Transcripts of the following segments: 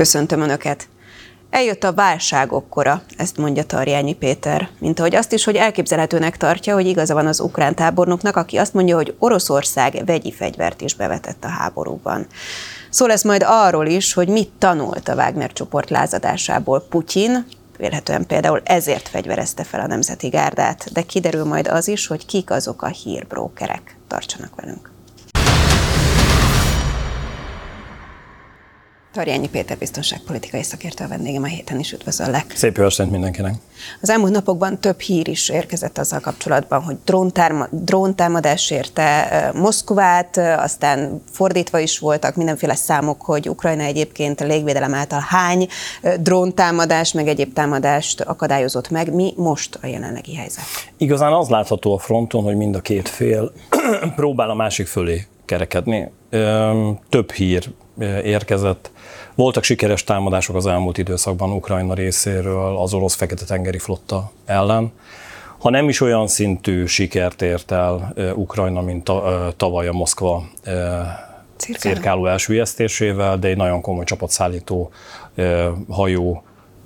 Köszöntöm Önöket! Eljött a válságok kora, ezt mondja Tarjányi Péter. Mint ahogy azt is, hogy elképzelhetőnek tartja, hogy igaza van az ukrán tábornoknak, aki azt mondja, hogy Oroszország vegyi fegyvert is bevetett a háborúban. Szó lesz majd arról is, hogy mit tanult a Wagner csoport lázadásából Putyin, vélhetően például ezért fegyverezte fel a Nemzeti Gárdát, de kiderül majd az is, hogy kik azok a hírbrókerek. Tartsanak velünk! Tarjányi Péter biztonságpolitikai szakértő a vendégem a héten is üdvözöllek. Szép jó estét mindenkinek. Az elmúlt napokban több hír is érkezett azzal kapcsolatban, hogy dróntámadás érte Moszkvát, aztán fordítva is voltak mindenféle számok, hogy Ukrajna egyébként a légvédelem által hány dróntámadás, meg egyéb támadást akadályozott meg. Mi most a jelenlegi helyzet? Igazán az látható a fronton, hogy mind a két fél próbál a másik fölé kerekedni. Több hír érkezett. Voltak sikeres támadások az elmúlt időszakban Ukrajna részéről az orosz fekete-tengeri flotta ellen. Ha nem is olyan szintű sikert ért el Ukrajna, mint tavaly a Moszkva cirkáló elsüllyesztésével, de egy nagyon komoly csapatszállító hajó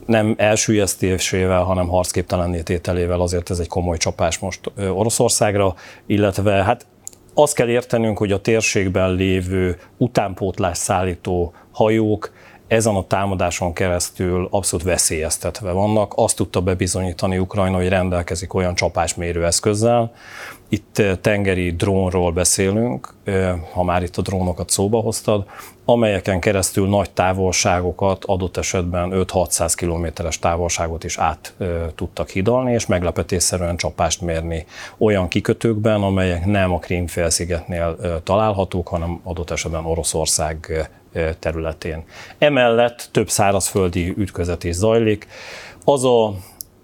nem elsüllyesztésével, hanem harcképtelenné tételével azért ez egy komoly csapás most Oroszországra, illetve hát azt kell értenünk, hogy a térségben lévő utánpótlás szállító hajók ezen a támadáson keresztül abszolút veszélyeztetve vannak. Azt tudta bebizonyítani Ukrajna, hogy rendelkezik olyan csapásmérő eszközzel. Itt eh, tengeri drónról beszélünk, eh, ha már itt a drónokat szóba hoztad, amelyeken keresztül nagy távolságokat, adott esetben 5-600 kilométeres távolságot is át e, tudtak hidalni, és meglepetésszerűen csapást mérni olyan kikötőkben, amelyek nem a Krím-félszigetnél találhatók, hanem adott esetben Oroszország területén. Emellett több szárazföldi ütközet is zajlik. Az a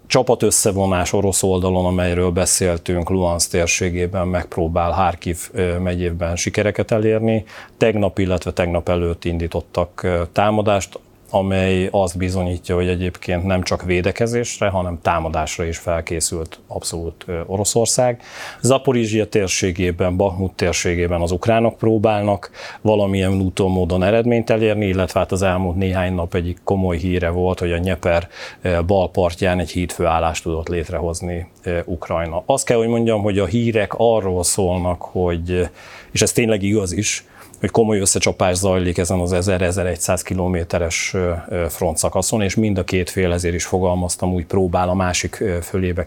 csapat összevonás orosz oldalon, amelyről beszéltünk, Luhansk térségében megpróbál Harkiv megyében sikereket elérni. Tegnap, illetve tegnap előtt indítottak támadást, amely azt bizonyítja, hogy egyébként nem csak védekezésre, hanem támadásra is felkészült abszolút Oroszország. Zaporizsia térségében, Bakhmut térségében az ukránok próbálnak valamilyen úton, módon eredményt elérni, illetve hát az elmúlt néhány nap egyik komoly híre volt, hogy a Nyeper bal partján egy hídfőállást tudott létrehozni Ukrajna. Azt kell, hogy mondjam, hogy a hírek arról szólnak, hogy, és ez tényleg igaz is, hogy komoly összecsapás zajlik ezen az 1000-1100 kilométeres frontszakaszon, és mind a két fél ezért is fogalmaztam, úgy próbál a másik fölébe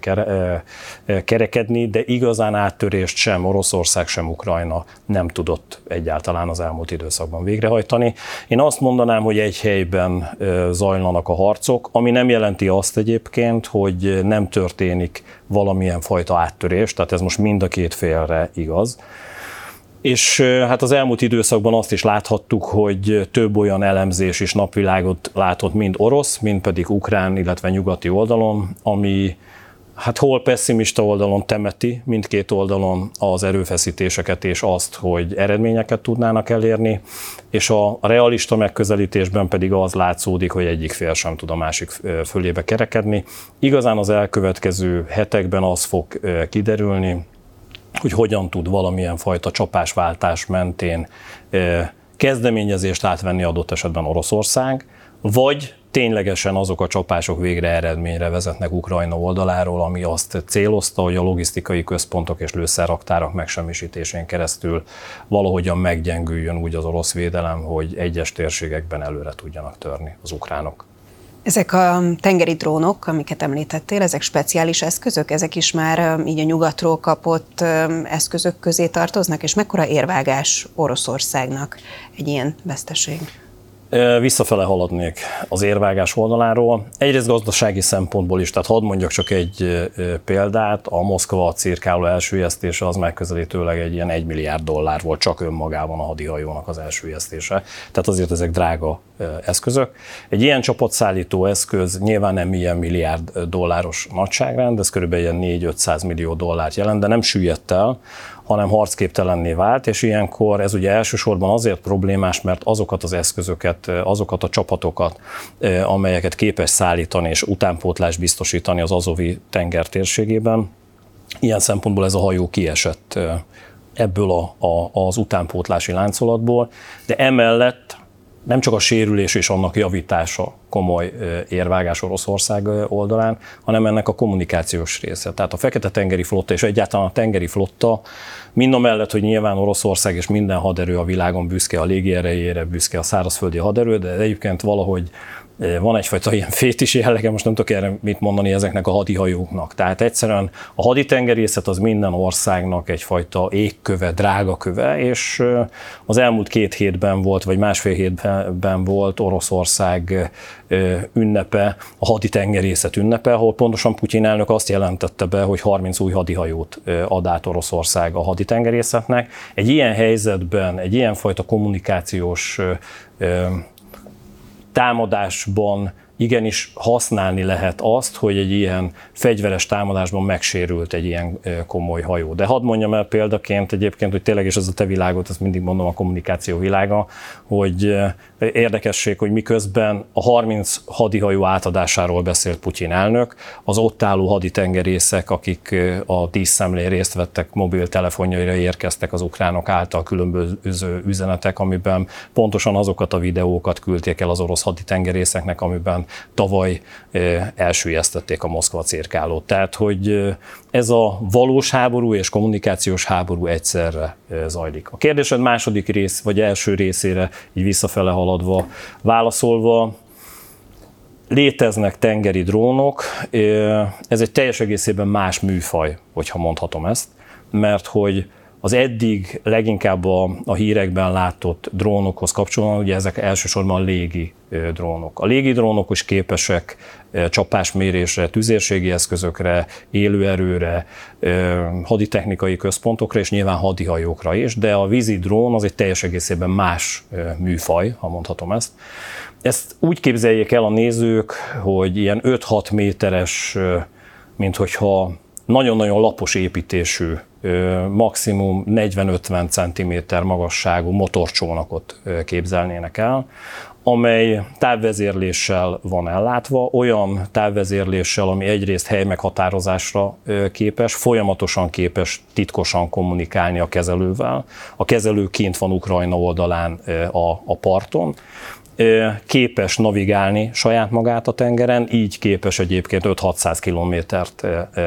kerekedni, de igazán áttörést sem Oroszország, sem Ukrajna nem tudott egyáltalán az elmúlt időszakban végrehajtani. Én azt mondanám, hogy egy helyben zajlanak a harcok, ami nem jelenti azt egyébként, hogy nem történik valamilyen fajta áttörés, tehát ez most mind a két félre igaz. És hát az elmúlt időszakban azt is láthattuk, hogy több olyan elemzés is napvilágot látott mind orosz, mind pedig ukrán, illetve nyugati oldalon, ami hát hol pessimista oldalon temeti mindkét oldalon az erőfeszítéseket és azt, hogy eredményeket tudnának elérni, és a realista megközelítésben pedig az látszódik, hogy egyik fél sem tud a másik fölébe kerekedni. Igazán az elkövetkező hetekben az fog kiderülni, hogy hogyan tud valamilyen fajta csapásváltás mentén kezdeményezést átvenni adott esetben Oroszország, vagy ténylegesen azok a csapások végre eredményre vezetnek Ukrajna oldaláról, ami azt célozta, hogy a logisztikai központok és lőszerraktárak megsemmisítésén keresztül valahogyan meggyengüljön úgy az orosz védelem, hogy egyes térségekben előre tudjanak törni az ukránok. Ezek a tengeri drónok, amiket említettél, ezek speciális eszközök, ezek is már így a nyugatról kapott eszközök közé tartoznak, és mekkora érvágás Oroszországnak egy ilyen veszteség? Visszafele haladnék az érvágás oldaláról. Egyrészt gazdasági szempontból is, tehát hadd mondjak csak egy példát, a Moszkva cirkáló elsüllyesztése az megközelítőleg egy ilyen 1 milliárd dollár volt csak önmagában a hadihajónak az elsüllyesztése. Tehát azért ezek drága eszközök. Egy ilyen csapatszállító eszköz nyilván nem ilyen milliárd dolláros nagyságrend, ez körülbelül ilyen 4-500 millió dollárt jelent, de nem süllyedt el, hanem harcképtelenné vált, és ilyenkor ez ugye elsősorban azért problémás, mert azokat az eszközöket, azokat a csapatokat, amelyeket képes szállítani és utánpótlást biztosítani az Azovi tenger térségében, ilyen szempontból ez a hajó kiesett ebből a, a, az utánpótlási láncolatból, de emellett nem csak a sérülés és annak javítása komoly érvágás Oroszország oldalán, hanem ennek a kommunikációs része. Tehát a Fekete-tengeri flotta és egyáltalán a tengeri flotta mind a mellett, hogy nyilván Oroszország és minden haderő a világon büszke a légierejére, büszke a szárazföldi haderő, de egyébként valahogy van egyfajta ilyen fétis jellege, most nem tudok erre mit mondani ezeknek a hadihajóknak. Tehát egyszerűen a haditengerészet az minden országnak egyfajta égköve, drágaköve, és az elmúlt két hétben volt, vagy másfél hétben volt Oroszország ünnepe, a haditengerészet ünnepe, ahol pontosan Putyin elnök azt jelentette be, hogy 30 új hadihajót ad át Oroszország a haditengerészetnek. Egy ilyen helyzetben, egy ilyenfajta kommunikációs támadásban igenis használni lehet azt, hogy egy ilyen fegyveres támadásban megsérült egy ilyen komoly hajó. De hadd mondjam el példaként egyébként, hogy tényleg is ez a te világot, ezt mindig mondom a kommunikáció világa, hogy érdekesség, hogy miközben a 30 hadihajó átadásáról beszélt Putyin elnök, az ott álló haditengerészek, akik a díszszemlén részt vettek, mobiltelefonjaira érkeztek az ukránok által különböző üzenetek, amiben pontosan azokat a videókat küldték el az orosz haditengerészeknek, amiben tavaly elsüllyesztették a Moszkva cirkálót. Tehát, hogy ez a valós háború és kommunikációs háború egyszerre zajlik. A kérdésed második rész, vagy első részére így visszafele haladva válaszolva, léteznek tengeri drónok, ez egy teljes egészében más műfaj, hogyha mondhatom ezt, mert hogy az eddig leginkább a, a hírekben látott drónokhoz kapcsolatban, ugye ezek elsősorban légi drónok. A légi drónok is képesek csapásmérésre, tüzérségi eszközökre, élőerőre, haditechnikai központokra és nyilván hadihajókra is, de a vízi drón az egy teljes egészében más műfaj, ha mondhatom ezt. Ezt úgy képzeljék el a nézők, hogy ilyen 5-6 méteres, mint hogyha nagyon-nagyon lapos építésű maximum 40-50 cm magasságú motorcsónakot képzelnének el, amely távvezérléssel van ellátva, olyan távvezérléssel, ami egyrészt hely meghatározásra képes, folyamatosan képes titkosan kommunikálni a kezelővel. A kezelő kint van Ukrajna oldalán a, a parton, képes navigálni saját magát a tengeren, így képes egyébként 5-600 kilométert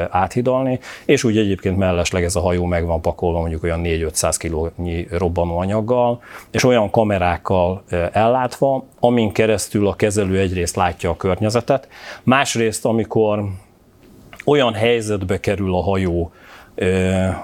áthidalni, és úgy egyébként mellesleg ez a hajó meg van pakolva mondjuk olyan 4-500 kilónyi robbanóanyaggal, és olyan kamerákkal ellátva, amin keresztül a kezelő egyrészt látja a környezetet, másrészt amikor olyan helyzetbe kerül a hajó,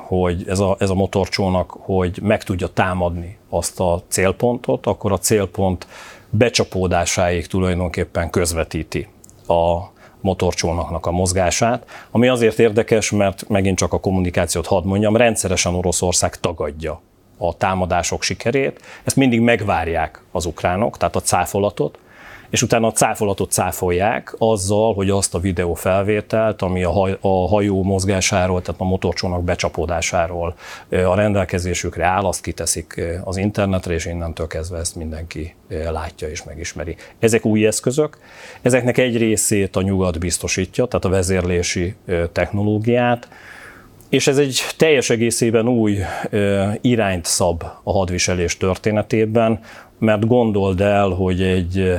hogy ez a, ez a motorcsónak, hogy meg tudja támadni azt a célpontot, akkor a célpont becsapódásáig tulajdonképpen közvetíti a motorcsónaknak a mozgását, ami azért érdekes, mert megint csak a kommunikációt hadd mondjam, rendszeresen Oroszország tagadja a támadások sikerét, ezt mindig megvárják az ukránok, tehát a cáfolatot, és utána a cáfolatot cáfolják azzal, hogy azt a videó felvételt, ami a, haj, a hajó mozgásáról, tehát a motorcsónak becsapódásáról a rendelkezésükre áll, azt kiteszik az internetre, és innentől kezdve ezt mindenki látja és megismeri. Ezek új eszközök, ezeknek egy részét a nyugat biztosítja, tehát a vezérlési technológiát, és ez egy teljes egészében új irányt szab a hadviselés történetében, mert gondold el, hogy egy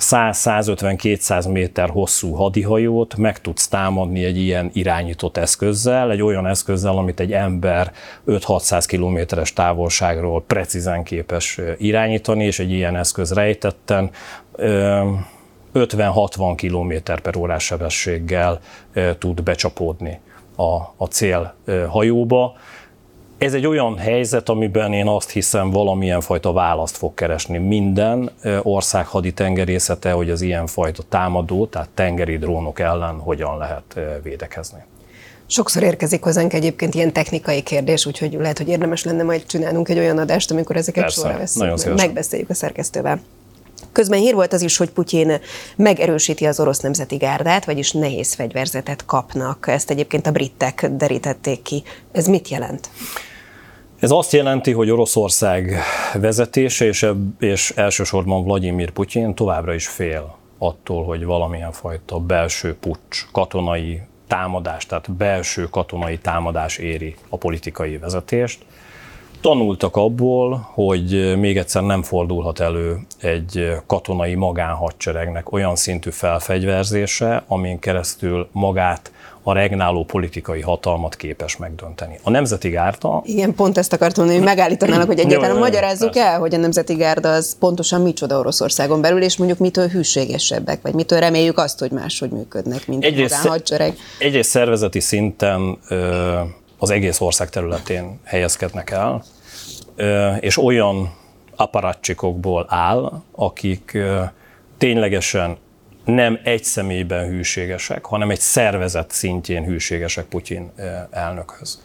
100-150-200 méter hosszú hadihajót meg tudsz támadni egy ilyen irányított eszközzel, egy olyan eszközzel, amit egy ember 5-600 kilométeres távolságról precízen képes irányítani, és egy ilyen eszköz rejtetten 50-60 km per órás sebességgel tud becsapódni a, a cél hajóba ez egy olyan helyzet, amiben én azt hiszem valamilyen fajta választ fog keresni minden ország haditengerészete, hogy az ilyen fajta támadó, tehát tengeri drónok ellen hogyan lehet védekezni. Sokszor érkezik hozzánk egyébként ilyen technikai kérdés, úgyhogy lehet, hogy érdemes lenne majd csinálnunk egy olyan adást, amikor ezeket Persze, sorra veszünk. Megbeszéljük a szerkesztővel. Közben hír volt az is, hogy Putyin megerősíti az orosz nemzeti gárdát, vagyis nehéz fegyverzetet kapnak. Ezt egyébként a britek derítették ki. Ez mit jelent? Ez azt jelenti, hogy Oroszország vezetése és, és elsősorban Vladimir Putyin továbbra is fél attól, hogy valamilyen fajta belső pucs, katonai támadás, tehát belső katonai támadás éri a politikai vezetést. tanultak abból, hogy még egyszer nem fordulhat elő egy katonai magánhadseregnek olyan szintű felfegyverzése, amin keresztül magát a regnáló politikai hatalmat képes megdönteni. A Nemzeti Gárda... Igen, pont ezt akartam mondani, hogy megállítanának, hogy egyáltalán magyarázzuk el, hogy a Nemzeti Gárda az pontosan micsoda Oroszországon belül, és mondjuk mitől hűségesebbek, vagy mitől reméljük azt, hogy máshogy működnek, mint egyrészt, a magánhadsereg. Egyrészt szervezeti szinten az egész ország területén helyezkednek el, és olyan aparatcsikokból áll, akik ténylegesen nem egy személyben hűségesek, hanem egy szervezet szintjén hűségesek Putyin elnökhöz.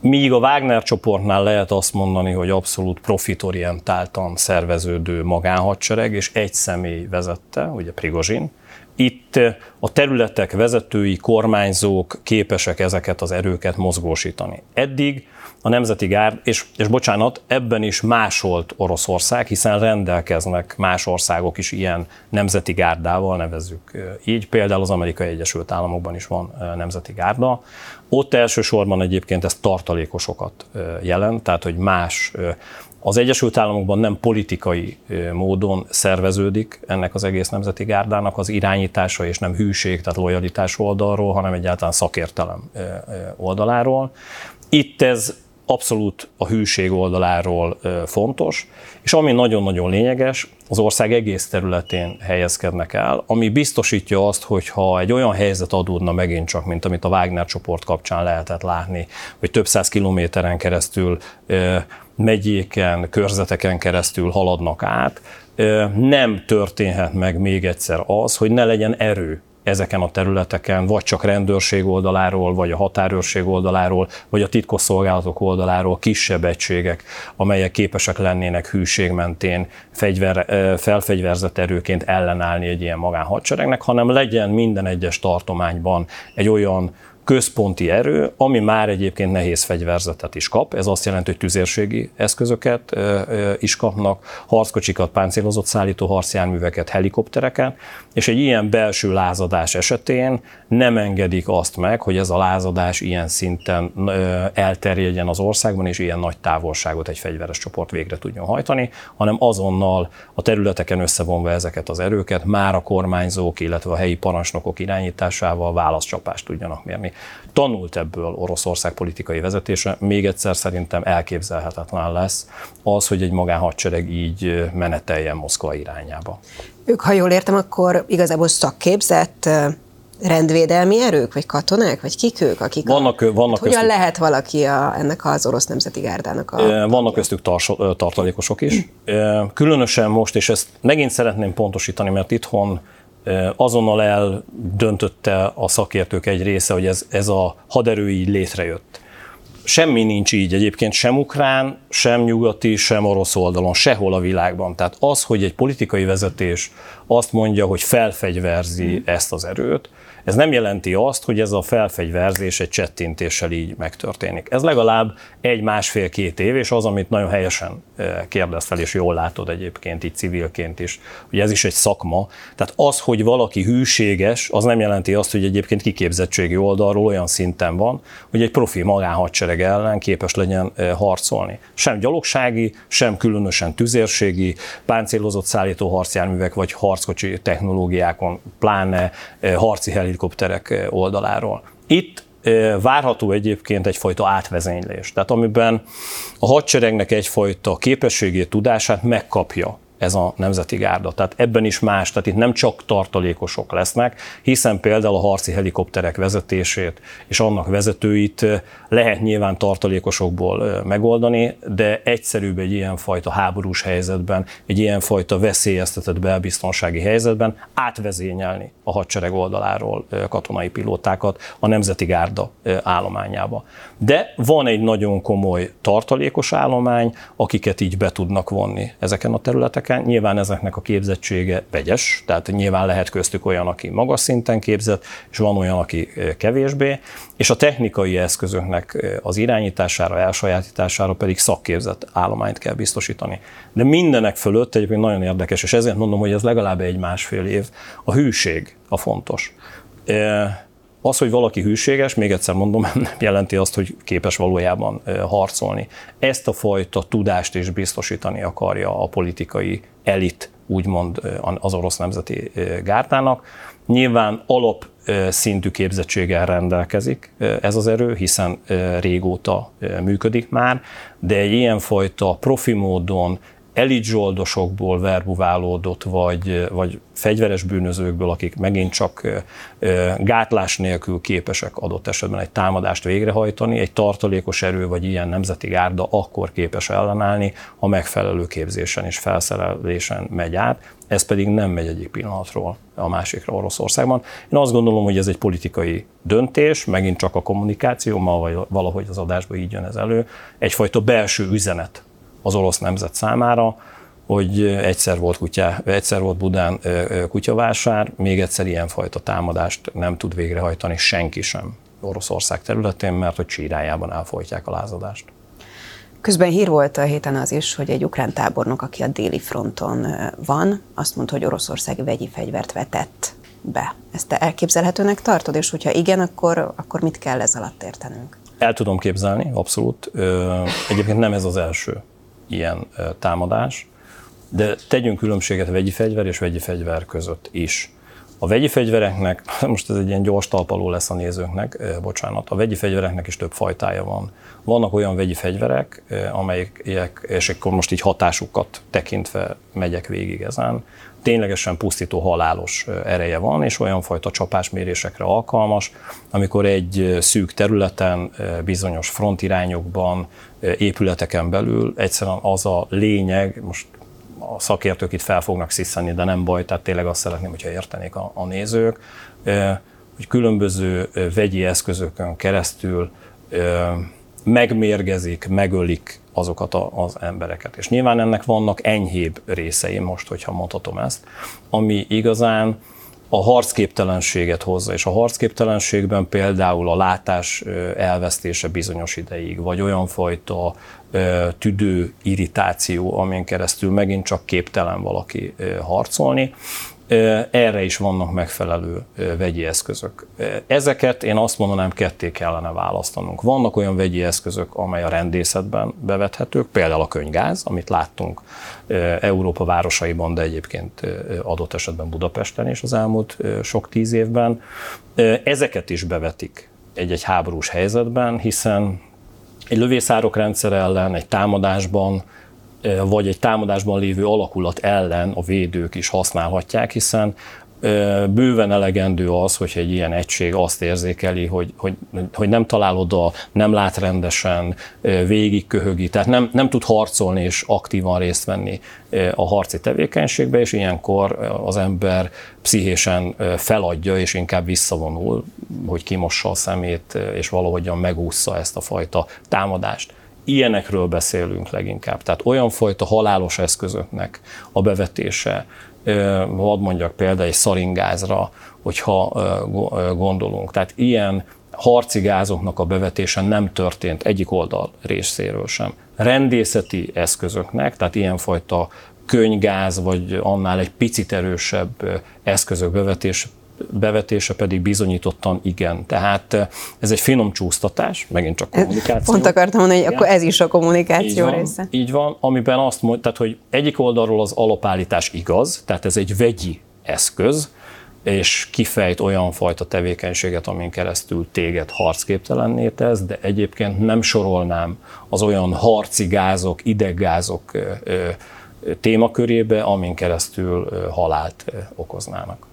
Míg a Wagner csoportnál lehet azt mondani, hogy abszolút profitorientáltan szerveződő magánhadsereg, és egy személy vezette, ugye Prigozsin, itt a területek vezetői, kormányzók képesek ezeket az erőket mozgósítani. Eddig a Nemzeti Gárd, és, és bocsánat, ebben is másolt Oroszország, hiszen rendelkeznek más országok is ilyen Nemzeti Gárdával, nevezzük így. Például az Amerikai Egyesült Államokban is van Nemzeti Gárda. Ott elsősorban egyébként ez tartalékosokat jelent, tehát hogy más az Egyesült Államokban nem politikai módon szerveződik ennek az egész nemzeti gárdának az irányítása, és nem hűség, tehát lojalitás oldalról, hanem egyáltalán szakértelem oldaláról. Itt ez abszolút a hűség oldaláról fontos, és ami nagyon-nagyon lényeges, az ország egész területén helyezkednek el, ami biztosítja azt, hogy ha egy olyan helyzet adódna megint csak, mint amit a Wagner csoport kapcsán lehetett látni, hogy több száz kilométeren keresztül megyéken, körzeteken keresztül haladnak át, nem történhet meg még egyszer az, hogy ne legyen erő ezeken a területeken, vagy csak rendőrség oldaláról, vagy a határőrség oldaláról, vagy a titkosszolgálatok oldaláról kisebb egységek, amelyek képesek lennének hűség mentén fegyver, felfegyverzett erőként ellenállni egy ilyen magánhadseregnek, hanem legyen minden egyes tartományban egy olyan központi erő, ami már egyébként nehéz fegyverzetet is kap. Ez azt jelenti, hogy tüzérségi eszközöket is kapnak, harckocsikat, páncélozott szállító harcjárműveket, helikoptereket, és egy ilyen belső lázadás esetén nem engedik azt meg, hogy ez a lázadás ilyen szinten elterjedjen az országban, és ilyen nagy távolságot egy fegyveres csoport végre tudjon hajtani, hanem azonnal a területeken összevonva ezeket az erőket már a kormányzók, illetve a helyi parancsnokok irányításával válaszcsapást tudjanak mérni. Tanult ebből Oroszország politikai vezetése, még egyszer szerintem elképzelhetetlen lesz az, hogy egy magánhadsereg így meneteljen Moszkva irányába. Ők, ha jól értem, akkor igazából szakképzett rendvédelmi erők, vagy katonák, vagy kik ők, akik vannak, a, vannak hát hogyan köztük, lehet valaki a, ennek az orosz nemzeti gárdának a... Vannak köztük tars, tartalékosok is. Különösen most, és ezt megint szeretném pontosítani, mert itthon azonnal eldöntötte a szakértők egy része, hogy ez, ez a haderő így létrejött. Semmi nincs így egyébként sem ukrán, sem nyugati, sem orosz oldalon, sehol a világban. Tehát az, hogy egy politikai vezetés azt mondja, hogy felfegyverzi ezt az erőt, ez nem jelenti azt, hogy ez a felfegyverzés egy csettintéssel így megtörténik. Ez legalább egy, másfél-két év, és az, amit nagyon helyesen kérdeztel, és jól látod egyébként így civilként is, hogy ez is egy szakma. Tehát az, hogy valaki hűséges, az nem jelenti azt, hogy egyébként kiképzettségi oldalról olyan szinten van, hogy egy profi magánhadsereg ellen képes legyen harcolni. Sem gyalogsági, sem különösen tüzérségi, páncélozott szállító harcjárművek vagy harckocsi technológiákon, pláne harci helikopterek oldaláról. Itt várható egyébként egyfajta átvezénylés, tehát amiben a hadseregnek egyfajta képességét, tudását megkapja ez a nemzeti gárda. Tehát ebben is más, tehát itt nem csak tartalékosok lesznek, hiszen például a harci helikopterek vezetését és annak vezetőit lehet nyilván tartalékosokból megoldani, de egyszerűbb egy ilyen fajta háborús helyzetben, egy ilyen fajta veszélyeztetett belbiztonsági helyzetben átvezényelni a hadsereg oldaláról katonai pilótákat a nemzeti gárda állományába. De van egy nagyon komoly tartalékos állomány, akiket így be tudnak vonni ezeken a területeken, területeken. Nyilván ezeknek a képzettsége vegyes, tehát nyilván lehet köztük olyan, aki magas szinten képzett, és van olyan, aki kevésbé, és a technikai eszközöknek az irányítására, elsajátítására pedig szakképzett állományt kell biztosítani. De mindenek fölött egyébként nagyon érdekes, és ezért mondom, hogy ez legalább egy másfél év, a hűség a fontos Az, hogy valaki hűséges, még egyszer mondom, nem jelenti azt, hogy képes valójában harcolni. Ezt a fajta tudást is biztosítani akarja a politikai elit, úgymond az orosz nemzeti gárdának. Nyilván alap szintű képzettséggel rendelkezik ez az erő, hiszen régóta működik már, de egy ilyenfajta profi módon elitzsoldosokból verbuválódott, vagy, vagy fegyveres bűnözőkből, akik megint csak gátlás nélkül képesek adott esetben egy támadást végrehajtani, egy tartalékos erő vagy ilyen nemzeti gárda akkor képes ellenállni, ha megfelelő képzésen és felszerelésen megy át, ez pedig nem megy egyik pillanatról a másikra Oroszországban. Én azt gondolom, hogy ez egy politikai döntés, megint csak a kommunikáció, vagy valahogy az adásban így jön ez elő, egyfajta belső üzenet az orosz nemzet számára, hogy egyszer volt, kutyá, egyszer volt Budán kutyavásár, még egyszer ilyenfajta támadást nem tud végrehajtani senki sem Oroszország területén, mert hogy csírájában elfolytják a lázadást. Közben hír volt a héten az is, hogy egy ukrán tábornok, aki a déli fronton van, azt mondta, hogy Oroszország vegyi fegyvert vetett be. Ezt te elképzelhetőnek tartod, és hogyha igen, akkor, akkor mit kell ez alatt értenünk? El tudom képzelni, abszolút. Egyébként nem ez az első ilyen támadás, de tegyünk különbséget a vegyi fegyver és vegyi fegyver között is. A vegyi fegyvereknek, most ez egy ilyen gyors talpaló lesz a nézőknek, bocsánat, a vegyi fegyvereknek is több fajtája van. Vannak olyan vegyi fegyverek, amelyek, és akkor most így hatásukat tekintve megyek végig ezen, ténylegesen pusztító halálos ereje van, és olyan fajta csapásmérésekre alkalmas, amikor egy szűk területen, bizonyos frontirányokban, épületeken belül egyszerűen az a lényeg, most a szakértők itt fel fognak sziszani, de nem baj, tehát tényleg azt szeretném, hogyha értenék a, a nézők, hogy különböző vegyi eszközökön keresztül megmérgezik, megölik azokat az embereket. És nyilván ennek vannak enyhébb részei most, hogyha mondhatom ezt, ami igazán a harcképtelenséget hozza, és a harcképtelenségben például a látás elvesztése bizonyos ideig, vagy olyan fajta tüdő irritáció, amin keresztül megint csak képtelen valaki harcolni, erre is vannak megfelelő vegyi eszközök. Ezeket én azt mondanám, ketté kellene választanunk. Vannak olyan vegyi eszközök, amely a rendészetben bevethetők, például a könygáz, amit láttunk Európa városaiban, de egyébként adott esetben Budapesten is az elmúlt sok tíz évben. Ezeket is bevetik egy-egy háborús helyzetben, hiszen egy lövészárok rendszer ellen, egy támadásban vagy egy támadásban lévő alakulat ellen a védők is használhatják, hiszen bőven elegendő az, hogy egy ilyen egység azt érzékeli, hogy, hogy, hogy nem talál oda, nem lát rendesen, végig köhögi, tehát nem, nem tud harcolni és aktívan részt venni a harci tevékenységbe, és ilyenkor az ember pszichésen feladja, és inkább visszavonul, hogy kimossa a szemét, és valahogyan megúszza ezt a fajta támadást ilyenekről beszélünk leginkább. Tehát olyan fajta halálos eszközöknek a bevetése, hadd mondjak például egy szaringázra, hogyha gondolunk. Tehát ilyen harci gázoknak a bevetése nem történt egyik oldal részéről sem. Rendészeti eszközöknek, tehát ilyenfajta könygáz, vagy annál egy picit erősebb eszközök bevetés, bevetése pedig bizonyítottan igen. Tehát eh, ez egy finom csúsztatás, megint csak kommunikáció. Pont akartam mondani, hogy akkor ez is a kommunikáció így van, része. Így van, amiben azt mondja, tehát hogy egyik oldalról az alapállítás igaz, tehát ez egy vegyi eszköz, és kifejt olyan fajta tevékenységet, amin keresztül téged harcképtelenné tesz, de egyébként nem sorolnám az olyan harci gázok, ideggázok témakörébe, amin keresztül halált okoznának.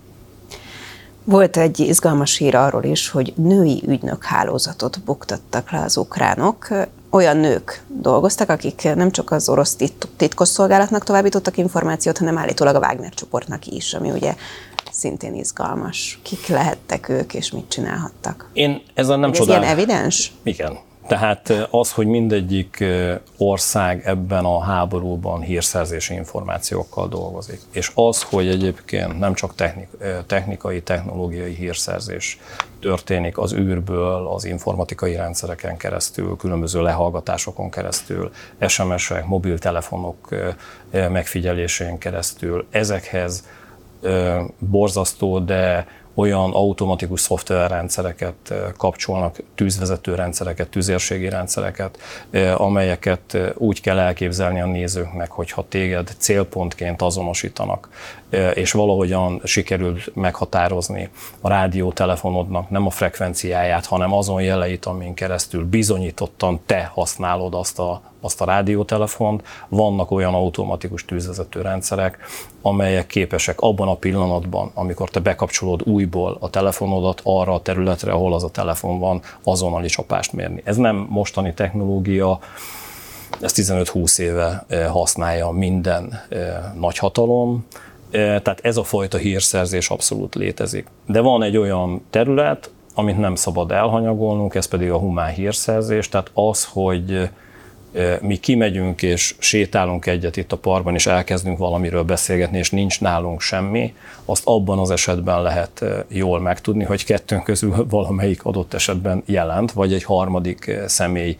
Volt egy izgalmas hír arról is, hogy női ügynök hálózatot buktattak le az ukránok. Olyan nők dolgoztak, akik nem csak az orosz titkosszolgálatnak továbbítottak információt, hanem állítólag a Wagner csoportnak is, ami ugye szintén izgalmas. Kik lehettek ők, és mit csinálhattak? Én ezen nem csodálom. Ez ilyen evidens? Igen, tehát az, hogy mindegyik ország ebben a háborúban hírszerzési információkkal dolgozik, és az, hogy egyébként nem csak technik, technikai, technológiai hírszerzés történik az űrből, az informatikai rendszereken keresztül, különböző lehallgatásokon keresztül, SMS-ek, mobiltelefonok megfigyelésén keresztül, ezekhez borzasztó, de olyan automatikus szoftverrendszereket kapcsolnak, tűzvezető rendszereket, tűzérségi rendszereket, amelyeket úgy kell elképzelni a nézőknek, hogyha téged célpontként azonosítanak, és valahogyan sikerült meghatározni a rádiótelefonodnak nem a frekvenciáját, hanem azon jeleit, amin keresztül bizonyítottan te használod azt a, azt a rádiótelefont. Vannak olyan automatikus tűzvezető rendszerek, amelyek képesek abban a pillanatban, amikor te bekapcsolod újból a telefonodat arra a területre, ahol az a telefon van, azonnali csapást mérni. Ez nem mostani technológia, ezt 15-20 éve használja minden nagyhatalom, tehát ez a fajta hírszerzés abszolút létezik. De van egy olyan terület, amit nem szabad elhanyagolnunk, ez pedig a humán hírszerzés, tehát az, hogy mi kimegyünk és sétálunk egyet itt a parkban, és elkezdünk valamiről beszélgetni, és nincs nálunk semmi, azt abban az esetben lehet jól megtudni, hogy kettőnk közül valamelyik adott esetben jelent, vagy egy harmadik személy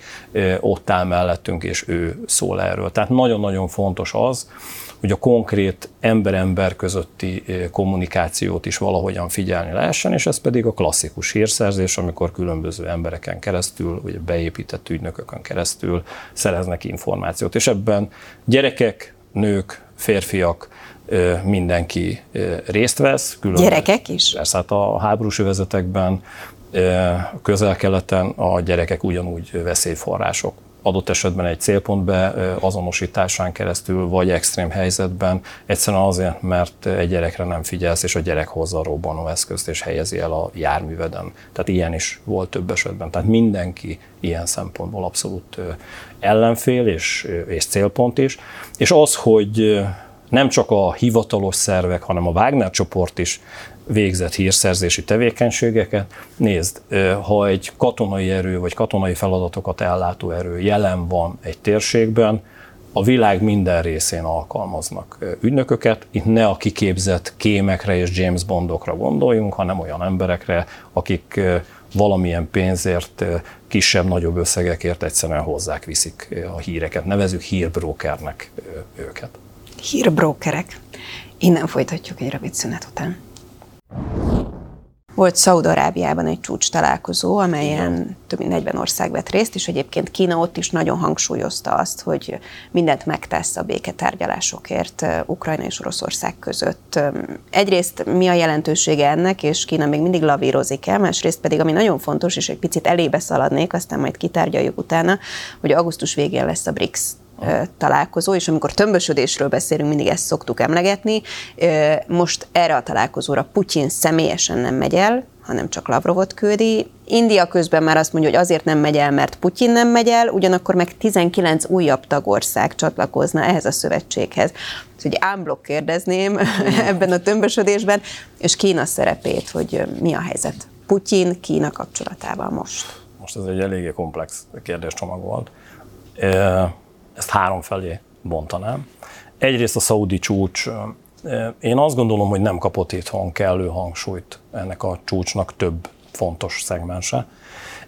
ott áll mellettünk, és ő szól erről. Tehát nagyon-nagyon fontos az, hogy a konkrét ember-ember közötti kommunikációt is valahogyan figyelni lehessen, és ez pedig a klasszikus hírszerzés, amikor különböző embereken keresztül, vagy beépített ügynökökön keresztül szereznek információt. És ebben gyerekek, nők, férfiak, mindenki részt vesz. Külön, Gyerekek is? Persze, hát a háborús övezetekben, közel-keleten a gyerekek ugyanúgy veszélyforrások adott esetben egy célpont azonosításán keresztül, vagy extrém helyzetben, egyszerűen azért, mert egy gyerekre nem figyelsz, és a gyerek hozza a robbanó eszközt, és helyezi el a járműveden. Tehát ilyen is volt több esetben. Tehát mindenki ilyen szempontból abszolút ellenfél és, és célpont is. És az, hogy nem csak a hivatalos szervek, hanem a Wagner csoport is végzett hírszerzési tevékenységeket. Nézd, ha egy katonai erő vagy katonai feladatokat ellátó erő jelen van egy térségben, a világ minden részén alkalmaznak ügynököket. Itt ne a kiképzett kémekre és James Bondokra gondoljunk, hanem olyan emberekre, akik valamilyen pénzért, kisebb-nagyobb összegekért egyszerűen hozzák, viszik a híreket. Nevezük hírbrókernek őket. Hírbrókerek. Innen folytatjuk egy rövid szünet után. Volt Szaudarábiában egy csúcs találkozó, amelyen több mint 40 ország vett részt, és egyébként Kína ott is nagyon hangsúlyozta azt, hogy mindent megtesz a béketárgyalásokért Ukrajna és Oroszország között. Egyrészt mi a jelentősége ennek, és Kína még mindig lavírozik el, másrészt pedig, ami nagyon fontos, és egy picit elébe szaladnék, aztán majd kitárgyaljuk utána, hogy augusztus végén lesz a BRICS találkozó, és amikor tömbösödésről beszélünk, mindig ezt szoktuk emlegetni. Most erre a találkozóra Putyin személyesen nem megy el, hanem csak Lavrovot küldi. India közben már azt mondja, hogy azért nem megy el, mert Putyin nem megy el, ugyanakkor meg 19 újabb tagország csatlakozna ehhez a szövetséghez. Úgyhogy ámblok kérdezném ebben a tömbösödésben, és Kína szerepét, hogy mi a helyzet Putyin-Kína kapcsolatában most. Most ez egy eléggé komplex kérdéscsomag volt ezt három felé bontanám. Egyrészt a szaudi csúcs, én azt gondolom, hogy nem kapott itthon kellő hangsúlyt ennek a csúcsnak több fontos szegmense.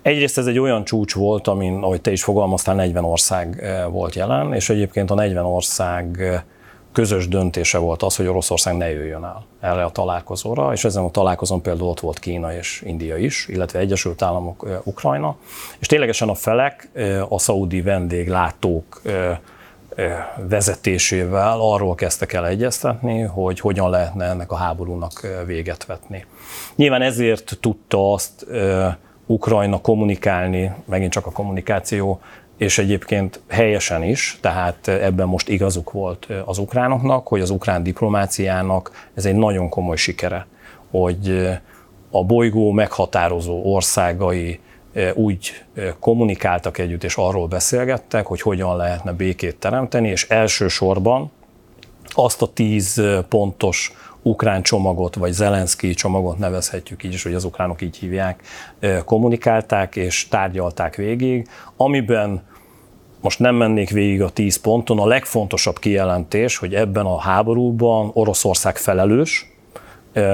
Egyrészt ez egy olyan csúcs volt, amin, ahogy te is fogalmaztál, 40 ország volt jelen, és egyébként a 40 ország közös döntése volt az, hogy Oroszország ne jöjjön el erre a találkozóra, és ezen a találkozón például ott volt Kína és India is, illetve Egyesült Államok, Ukrajna, és ténylegesen a felek, a szaudi vendéglátók vezetésével arról kezdtek el egyeztetni, hogy hogyan lehetne ennek a háborúnak véget vetni. Nyilván ezért tudta azt Ukrajna kommunikálni, megint csak a kommunikáció és egyébként helyesen is, tehát ebben most igazuk volt az ukránoknak, hogy az ukrán diplomáciának ez egy nagyon komoly sikere, hogy a bolygó meghatározó országai úgy kommunikáltak együtt, és arról beszélgettek, hogy hogyan lehetne békét teremteni, és elsősorban azt a tíz pontos ukrán csomagot, vagy Zelenszky csomagot nevezhetjük így is, hogy az ukránok így hívják, kommunikálták és tárgyalták végig, amiben most nem mennék végig a tíz ponton, a legfontosabb kijelentés, hogy ebben a háborúban Oroszország felelős,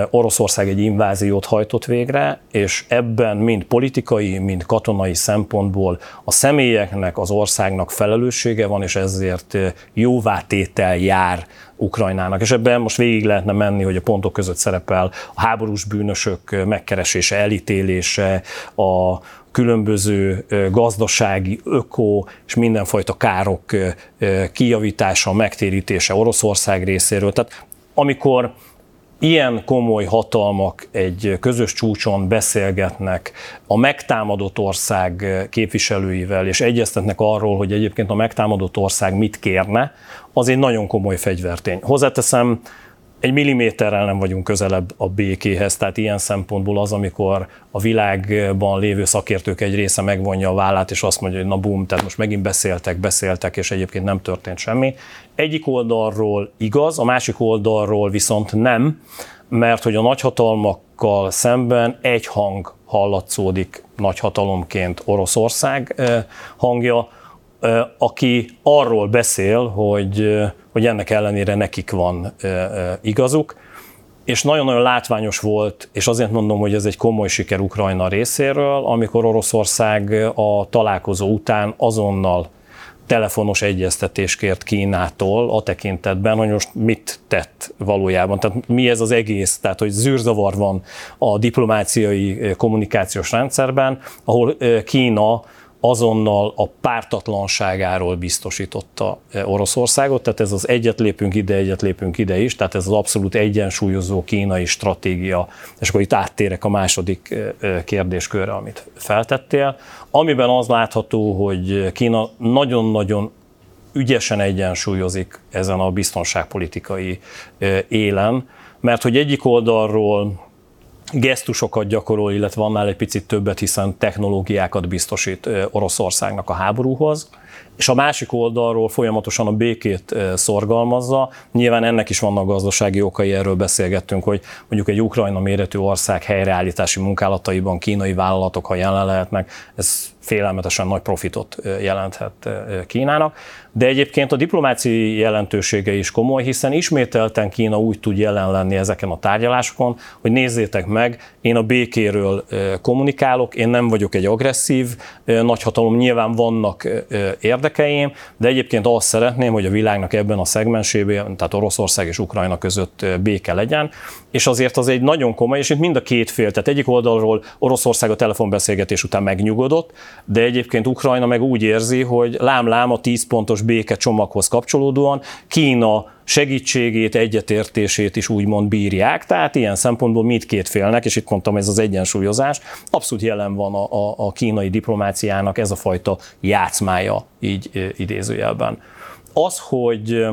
Oroszország egy inváziót hajtott végre, és ebben mind politikai, mind katonai szempontból a személyeknek, az országnak felelőssége van, és ezért jóvátétel jár Ukrajnának. És ebben most végig lehetne menni, hogy a pontok között szerepel a háborús bűnösök megkeresése, elítélése, a különböző gazdasági, öko és mindenfajta károk kijavítása, megtérítése Oroszország részéről. Tehát amikor ilyen komoly hatalmak egy közös csúcson beszélgetnek a megtámadott ország képviselőivel, és egyeztetnek arról, hogy egyébként a megtámadott ország mit kérne, az egy nagyon komoly fegyvertény. Hozzáteszem, egy milliméterrel nem vagyunk közelebb a békéhez, tehát ilyen szempontból az, amikor a világban lévő szakértők egy része megvonja a vállát, és azt mondja, hogy na bum, tehát most megint beszéltek, beszéltek, és egyébként nem történt semmi. Egyik oldalról igaz, a másik oldalról viszont nem, mert hogy a nagyhatalmakkal szemben egy hang hallatszódik nagyhatalomként Oroszország hangja, aki arról beszél, hogy, hogy ennek ellenére nekik van igazuk, és nagyon-nagyon látványos volt, és azért mondom, hogy ez egy komoly siker Ukrajna részéről, amikor Oroszország a találkozó után azonnal telefonos egyeztetést kért Kínától a tekintetben, hogy most mit tett valójában. Tehát mi ez az egész, tehát hogy zűrzavar van a diplomáciai kommunikációs rendszerben, ahol Kína azonnal a pártatlanságáról biztosította e, Oroszországot, tehát ez az egyet lépünk ide, egyet lépünk ide is, tehát ez az abszolút egyensúlyozó kínai stratégia, és akkor itt áttérek a második e, e, kérdéskörre, amit feltettél, amiben az látható, hogy Kína nagyon-nagyon ügyesen egyensúlyozik ezen a biztonságpolitikai élen, mert hogy egyik oldalról gesztusokat gyakorol, illetve annál egy picit többet, hiszen technológiákat biztosít Oroszországnak a háborúhoz, és a másik oldalról folyamatosan a békét szorgalmazza. Nyilván ennek is vannak gazdasági okai, erről beszélgettünk, hogy mondjuk egy Ukrajna méretű ország helyreállítási munkálataiban kínai vállalatok, ha jelen lehetnek, ez félelmetesen nagy profitot jelenthet Kínának. De egyébként a diplomáciai jelentősége is komoly, hiszen ismételten Kína úgy tud jelen lenni ezeken a tárgyalásokon, hogy nézzétek meg, én a békéről kommunikálok, én nem vagyok egy agresszív nagyhatalom, nyilván vannak érdekeim, de egyébként azt szeretném, hogy a világnak ebben a szegmensében, tehát Oroszország és Ukrajna között béke legyen, és azért az egy nagyon komoly, és itt mind a két fél, tehát egyik oldalról Oroszország a telefonbeszélgetés után megnyugodott, de egyébként Ukrajna meg úgy érzi, hogy lám-lám a 10 pontos béke csomaghoz kapcsolódóan Kína segítségét, egyetértését is úgymond bírják, tehát ilyen szempontból mindkét félnek, és itt mondtam, ez az egyensúlyozás, abszolút jelen van a, a, a kínai diplomáciának ez a fajta játszmája, így idézőjelben. Az, hogy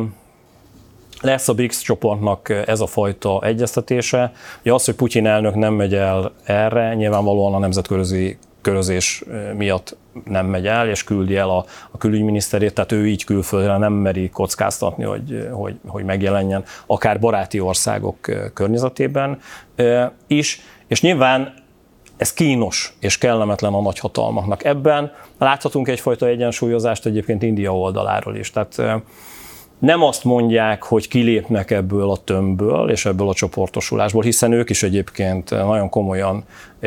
lesz a BRICS csoportnak ez a fajta egyeztetése. Ugye az, hogy Putyin elnök nem megy el erre, nyilvánvalóan a nemzetközi körözés miatt nem megy el, és küldi el a, a külügyminiszterét, tehát ő így külföldre nem meri kockáztatni, hogy, hogy, hogy megjelenjen akár baráti országok környezetében is, és nyilván ez kínos és kellemetlen a nagyhatalmaknak. Ebben láthatunk egyfajta egyensúlyozást egyébként India oldaláról is. Tehát nem azt mondják, hogy kilépnek ebből a tömbből és ebből a csoportosulásból, hiszen ők is egyébként nagyon komolyan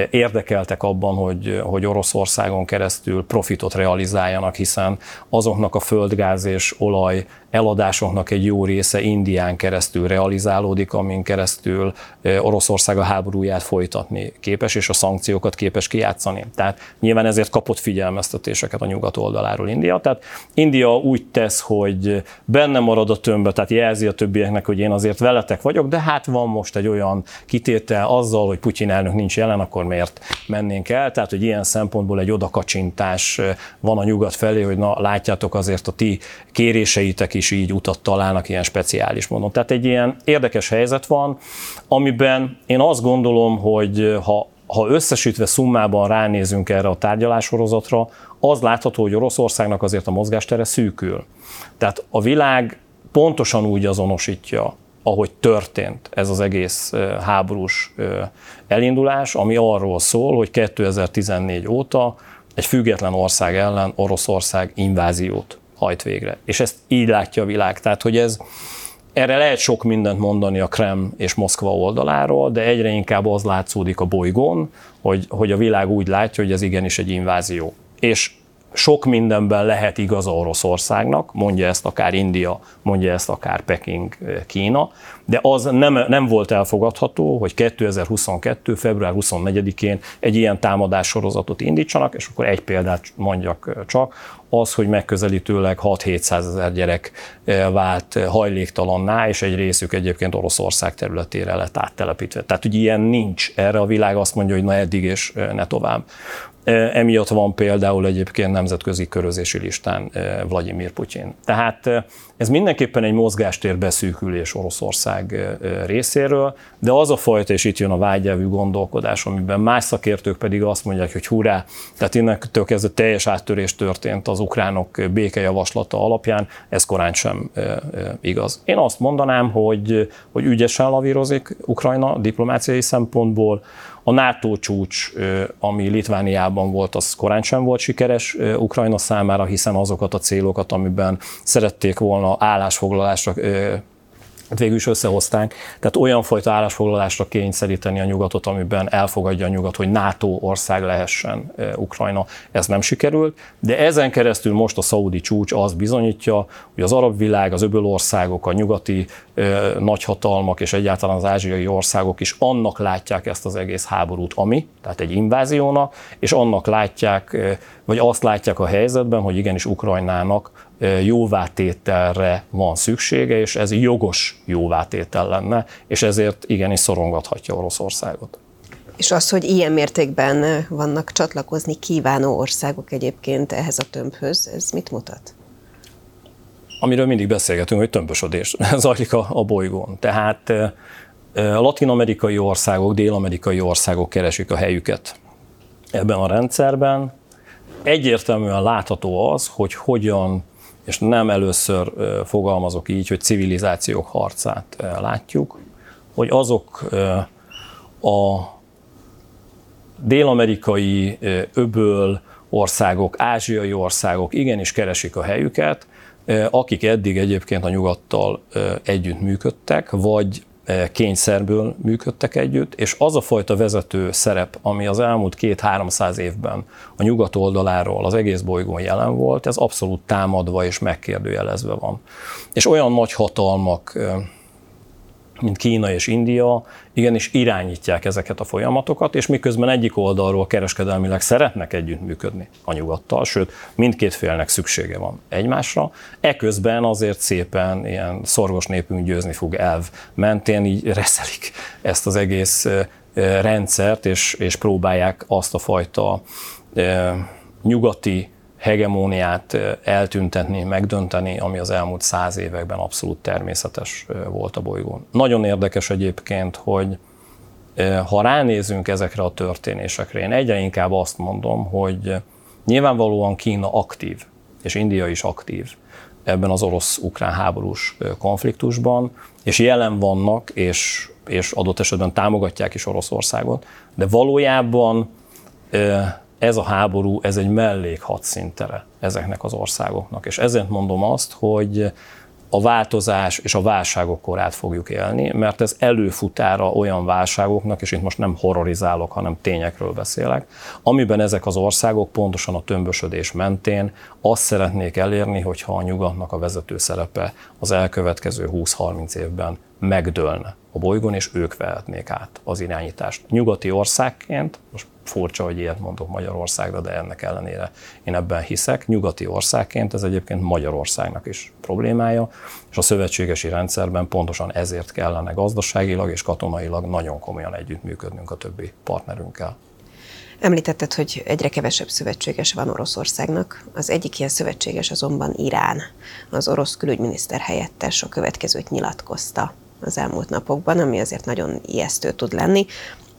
érdekeltek abban, hogy, hogy Oroszországon keresztül profitot realizáljanak, hiszen azoknak a földgáz és olaj eladásoknak egy jó része Indián keresztül realizálódik, amin keresztül Oroszország a háborúját folytatni képes, és a szankciókat képes kijátszani. Tehát nyilván ezért kapott figyelmeztetéseket a nyugat oldaláról India. Tehát India úgy tesz, hogy benne marad a tömbbe, tehát jelzi a többieknek, hogy én azért veletek vagyok, de hát van most egy olyan kitétel azzal, hogy Putyin elnök nincs jelen, akkor akkor miért mennénk el. Tehát, hogy ilyen szempontból egy odakacsintás van a nyugat felé, hogy na látjátok azért a ti kéréseitek is így utat találnak ilyen speciális módon. Tehát egy ilyen érdekes helyzet van, amiben én azt gondolom, hogy ha ha összesítve szummában ránézünk erre a tárgyalássorozatra, az látható, hogy Oroszországnak azért a mozgástere szűkül. Tehát a világ pontosan úgy azonosítja ahogy történt ez az egész háborús elindulás, ami arról szól, hogy 2014 óta egy független ország ellen Oroszország inváziót hajt végre. És ezt így látja a világ. Tehát, hogy ez, erre lehet sok mindent mondani a Krem és Moszkva oldaláról, de egyre inkább az látszódik a bolygón, hogy, hogy a világ úgy látja, hogy ez igenis egy invázió. És sok mindenben lehet igaz Oroszországnak, mondja ezt akár India, mondja ezt akár Peking, eh, Kína, de az nem, nem volt elfogadható, hogy 2022. február 24-én egy ilyen támadás sorozatot indítsanak, és akkor egy példát mondjak eh, csak, az, hogy megközelítőleg 6-700 ezer gyerek eh, vált hajléktalanná, és egy részük egyébként Oroszország területére lett áttelepítve. Tehát, hogy ilyen nincs. Erre a világ azt mondja, hogy na eddig és ne tovább. Emiatt van például egyébként nemzetközi körözési listán Vladimir Putyin. Tehát ez mindenképpen egy mozgástér beszűkülés Oroszország részéről, de az a fajta, és itt jön a vágyelvű gondolkodás, amiben más szakértők pedig azt mondják, hogy hurrá, tehát innentől kezdve teljes áttörés történt az ukránok békejavaslata alapján, ez korán sem igaz. Én azt mondanám, hogy, hogy ügyesen lavírozik Ukrajna diplomáciai szempontból, a NATO csúcs, ami Litvániában volt, az korán sem volt sikeres Ukrajna számára, hiszen azokat a célokat, amiben szerették volna állásfoglalásra hát végül is összehozták. Tehát olyan fajta állásfoglalásra kényszeríteni a nyugatot, amiben elfogadja a nyugat, hogy NATO ország lehessen Ukrajna, ez nem sikerült. De ezen keresztül most a szaudi csúcs az bizonyítja, hogy az arab világ, az öböl országok, a nyugati ö, nagyhatalmak és egyáltalán az ázsiai országok is annak látják ezt az egész háborút, ami, tehát egy inváziónak, és annak látják, vagy azt látják a helyzetben, hogy igenis Ukrajnának jóvátételre van szüksége, és ez jogos jóvátétel lenne, és ezért igenis szorongathatja Oroszországot. És az, hogy ilyen mértékben vannak csatlakozni kívánó országok egyébként ehhez a tömbhöz, ez mit mutat? Amiről mindig beszélgetünk, hogy tömbösödés zajlik a, a bolygón. Tehát a latin-amerikai országok, dél-amerikai országok keresik a helyüket ebben a rendszerben. Egyértelműen látható az, hogy hogyan és nem először fogalmazok így, hogy civilizációk harcát látjuk, hogy azok a dél-amerikai öböl országok, ázsiai országok igenis keresik a helyüket, akik eddig egyébként a nyugattal együtt működtek, vagy kényszerből működtek együtt, és az a fajta vezető szerep, ami az elmúlt két-háromszáz évben a nyugat oldaláról az egész bolygón jelen volt, ez abszolút támadva és megkérdőjelezve van. És olyan nagy hatalmak e, mint Kína és India, igenis irányítják ezeket a folyamatokat, és miközben egyik oldalról kereskedelmileg szeretnek együttműködni a nyugattal, sőt, mindkét félnek szüksége van egymásra, eközben azért szépen ilyen szorgos népünk győzni fog elv mentén így reszelik ezt az egész rendszert, és, és próbálják azt a fajta nyugati hegemóniát eltüntetni, megdönteni, ami az elmúlt száz években abszolút természetes volt a bolygón. Nagyon érdekes egyébként, hogy ha ránézünk ezekre a történésekre, én egyre inkább azt mondom, hogy nyilvánvalóan Kína aktív, és India is aktív ebben az orosz-ukrán háborús konfliktusban, és jelen vannak, és, és adott esetben támogatják is Oroszországot, de valójában ez a háború, ez egy mellék hadszintere ezeknek az országoknak. És ezért mondom azt, hogy a változás és a válságok korát fogjuk élni, mert ez előfutára olyan válságoknak, és itt most nem horrorizálok, hanem tényekről beszélek, amiben ezek az országok pontosan a tömbösödés mentén azt szeretnék elérni, hogyha a nyugatnak a vezető szerepe az elkövetkező 20-30 évben megdőlne a bolygón, és ők vehetnék át az irányítást. Nyugati országként, most furcsa, hogy ilyet mondok Magyarországra, de ennek ellenére én ebben hiszek. Nyugati országként ez egyébként Magyarországnak is problémája, és a szövetségesi rendszerben pontosan ezért kellene gazdaságilag és katonailag nagyon komolyan együttműködnünk a többi partnerünkkel. Említetted, hogy egyre kevesebb szövetséges van Oroszországnak. Az egyik ilyen szövetséges azonban Irán. Az orosz külügyminiszter helyettes a következőt nyilatkozta az elmúlt napokban, ami azért nagyon ijesztő tud lenni.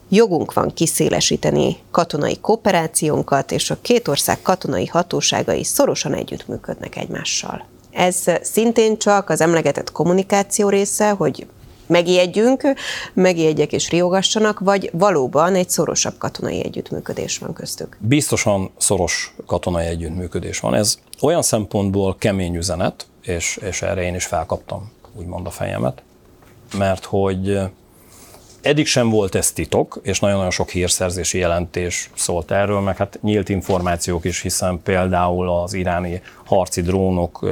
Jogunk van kiszélesíteni katonai kooperációnkat, és a két ország katonai hatóságai szorosan együttműködnek egymással. Ez szintén csak az emlegetett kommunikáció része, hogy megijedjünk, megijedjek és riogassanak, vagy valóban egy szorosabb katonai együttműködés van köztük? Biztosan szoros katonai együttműködés van. Ez olyan szempontból kemény üzenet, és, és erre én is felkaptam úgymond a fejemet, mert hogy Eddig sem volt ez titok, és nagyon-nagyon sok hírszerzési jelentés szólt erről, meg hát nyílt információk is, hiszen például az iráni harci drónok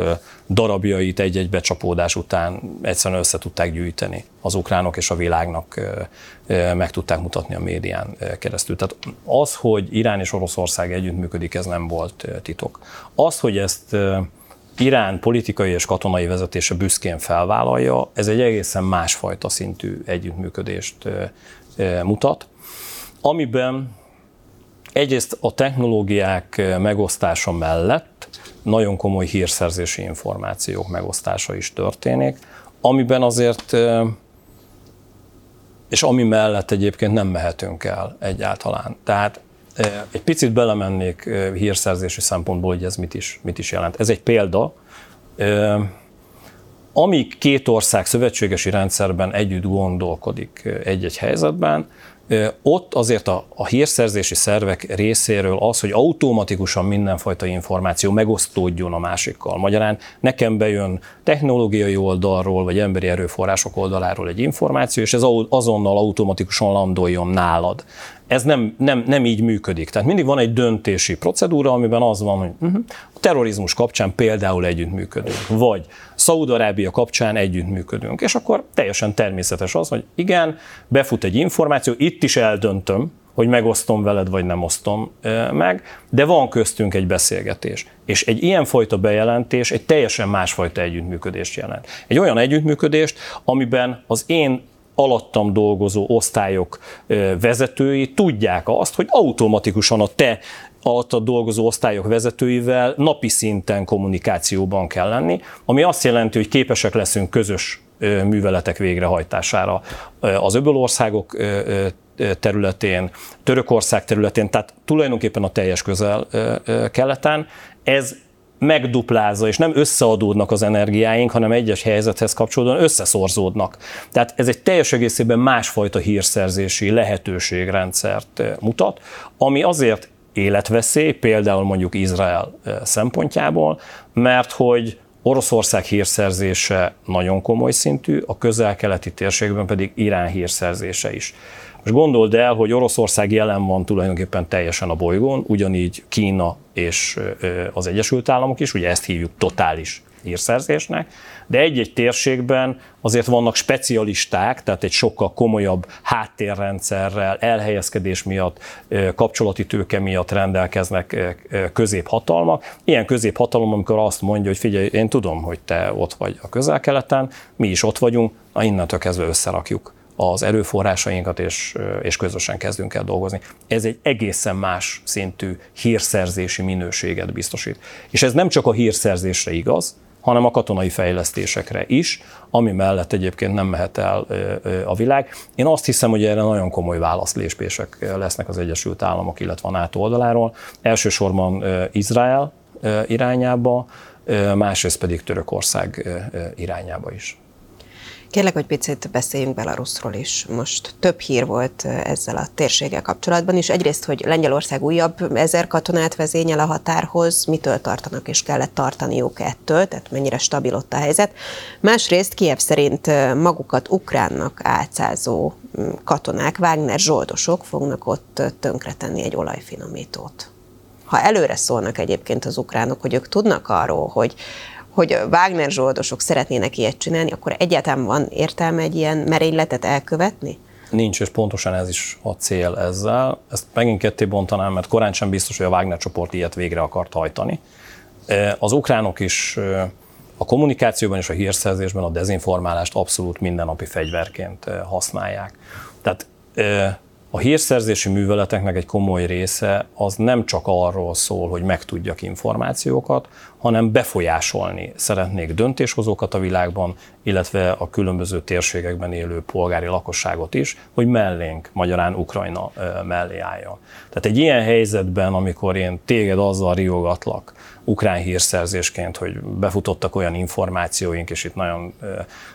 darabjait egy-egy becsapódás után egyszerűen össze tudták gyűjteni az ukránok, és a világnak meg tudták mutatni a médián keresztül. Tehát az, hogy Irán és Oroszország együttműködik, ez nem volt titok. Az, hogy ezt Irán politikai és katonai vezetése büszkén felvállalja, ez egy egészen másfajta szintű együttműködést mutat, amiben egyrészt a technológiák megosztása mellett nagyon komoly hírszerzési információk megosztása is történik, amiben azért, és ami mellett egyébként nem mehetünk el egyáltalán. Tehát egy picit belemennék hírszerzési szempontból, hogy ez mit is, mit is jelent. Ez egy példa. Amíg két ország szövetségesi rendszerben együtt gondolkodik egy-egy helyzetben, ott azért a, a hírszerzési szervek részéről az, hogy automatikusan mindenfajta információ megosztódjon a másikkal. Magyarán nekem bejön technológiai oldalról, vagy emberi erőforrások oldaláról egy információ, és ez azonnal automatikusan landoljon nálad ez nem, nem, nem így működik. Tehát mindig van egy döntési procedúra, amiben az van, hogy uh-huh, a terrorizmus kapcsán például együttműködünk, vagy Szaúd-Arábia kapcsán együttműködünk, és akkor teljesen természetes az, hogy igen, befut egy információ, itt is eldöntöm, hogy megosztom veled, vagy nem osztom meg, de van köztünk egy beszélgetés. És egy ilyenfajta bejelentés egy teljesen másfajta együttműködést jelent. Egy olyan együttműködést, amiben az én alattam dolgozó osztályok vezetői tudják azt, hogy automatikusan a te alatt dolgozó osztályok vezetőivel napi szinten kommunikációban kell lenni, ami azt jelenti, hogy képesek leszünk közös műveletek végrehajtására az öbölországok területén, Törökország területén, tehát tulajdonképpen a teljes közel-keleten. Ez megduplázza, és nem összeadódnak az energiáink, hanem egyes helyzethez kapcsolódóan összeszorzódnak. Tehát ez egy teljes egészében másfajta hírszerzési lehetőségrendszert eh, mutat, ami azért életveszély, például mondjuk Izrael eh, szempontjából, mert hogy Oroszország hírszerzése nagyon komoly szintű, a közel-keleti térségben pedig Irán hírszerzése is. Most gondold el, hogy Oroszország jelen van tulajdonképpen teljesen a bolygón, ugyanígy Kína és az Egyesült Államok is, ugye ezt hívjuk totális hírszerzésnek, de egy-egy térségben azért vannak specialisták, tehát egy sokkal komolyabb háttérrendszerrel, elhelyezkedés miatt, kapcsolati tőke miatt rendelkeznek középhatalmak. Ilyen középhatalom, amikor azt mondja, hogy figyelj, én tudom, hogy te ott vagy a közel-keleten, mi is ott vagyunk, na innentől kezdve összerakjuk az erőforrásainkat, és, és közösen kezdünk el dolgozni. Ez egy egészen más szintű hírszerzési minőséget biztosít. És ez nem csak a hírszerzésre igaz, hanem a katonai fejlesztésekre is, ami mellett egyébként nem mehet el a világ. Én azt hiszem, hogy erre nagyon komoly válaszlépések lesznek az Egyesült Államok, illetve a NATO oldaláról. Elsősorban Izrael irányába, másrészt pedig Törökország irányába is. Kérlek, hogy picit beszéljünk Belarusról is. Most több hír volt ezzel a térséggel kapcsolatban is. Egyrészt, hogy Lengyelország újabb ezer katonát vezényel a határhoz, mitől tartanak és kellett tartaniuk ettől, tehát mennyire stabil ott a helyzet. Másrészt Kiev szerint magukat ukránnak átszázó katonák, Wagner zsoldosok fognak ott tönkretenni egy olajfinomítót. Ha előre szólnak egyébként az ukránok, hogy ők tudnak arról, hogy hogy Wagner zsoldosok szeretnének ilyet csinálni, akkor egyáltalán van értelme egy ilyen merényletet elkövetni? Nincs, és pontosan ez is a cél ezzel. Ezt megint ketté bontanám, mert korán sem biztos, hogy a Wagner csoport ilyet végre akart hajtani. E, az ukránok is e, a kommunikációban és a hírszerzésben a dezinformálást abszolút mindennapi fegyverként e, használják. Tehát a hírszerzési műveleteknek egy komoly része az nem csak arról szól, hogy megtudjak információkat, hanem befolyásolni szeretnék döntéshozókat a világban, illetve a különböző térségekben élő polgári lakosságot is, hogy mellénk, magyarán Ukrajna mellé álljon. Tehát egy ilyen helyzetben, amikor én téged azzal riogatlak, ukrán hírszerzésként, hogy befutottak olyan információink, és itt nagyon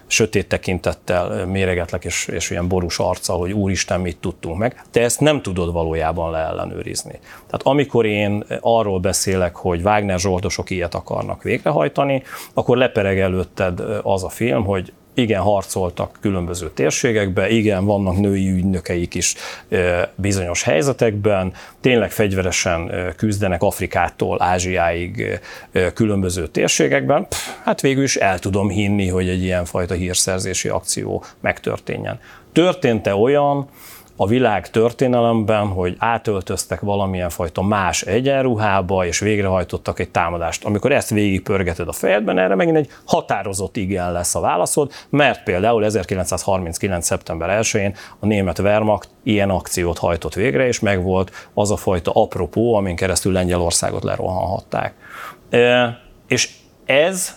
sötét tekintettel méregetlek, és, és ilyen borús arccal, hogy úristen, mit tudtunk meg te ezt nem tudod valójában leellenőrizni. Tehát amikor én arról beszélek, hogy Wagner zsoldosok ilyet akarnak végrehajtani, akkor lepereg előtted az a film, hogy igen, harcoltak különböző térségekben, igen, vannak női ügynökeik is bizonyos helyzetekben, tényleg fegyveresen küzdenek Afrikától Ázsiáig különböző térségekben, hát végül is el tudom hinni, hogy egy ilyenfajta hírszerzési akció megtörténjen. Történt-e olyan, a világ történelemben, hogy átöltöztek valamilyen fajta más egyenruhába, és végrehajtottak egy támadást. Amikor ezt végigpörgeted a fejedben, erre megint egy határozott igen lesz a válaszod, mert például 1939. szeptember 1-én a német Wehrmacht ilyen akciót hajtott végre, és megvolt az a fajta apropó, amin keresztül Lengyelországot lerohanhatták. És ez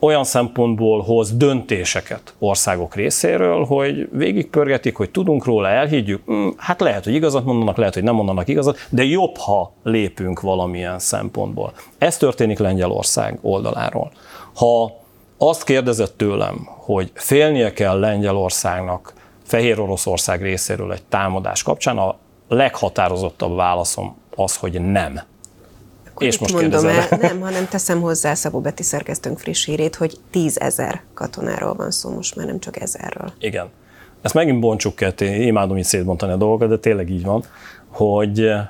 olyan szempontból hoz döntéseket országok részéről, hogy végigpörgetik, hogy tudunk róla, elhiggyük, hm, hát lehet, hogy igazat mondanak, lehet, hogy nem mondanak igazat, de jobb, ha lépünk valamilyen szempontból. Ez történik Lengyelország oldaláról. Ha azt kérdezett tőlem, hogy félnie kell Lengyelországnak Fehér Oroszország részéről egy támadás kapcsán, a leghatározottabb válaszom az, hogy nem. És most mondom el, nem, hanem teszem hozzá Szabó Beti szerkesztőnk friss hírét, hogy tízezer katonáról van szó, most már nem csak ezerről. Igen. Ezt megint bontsuk ketté, én imádom így szétbontani a dolgokat, de tényleg így van, hogy eh,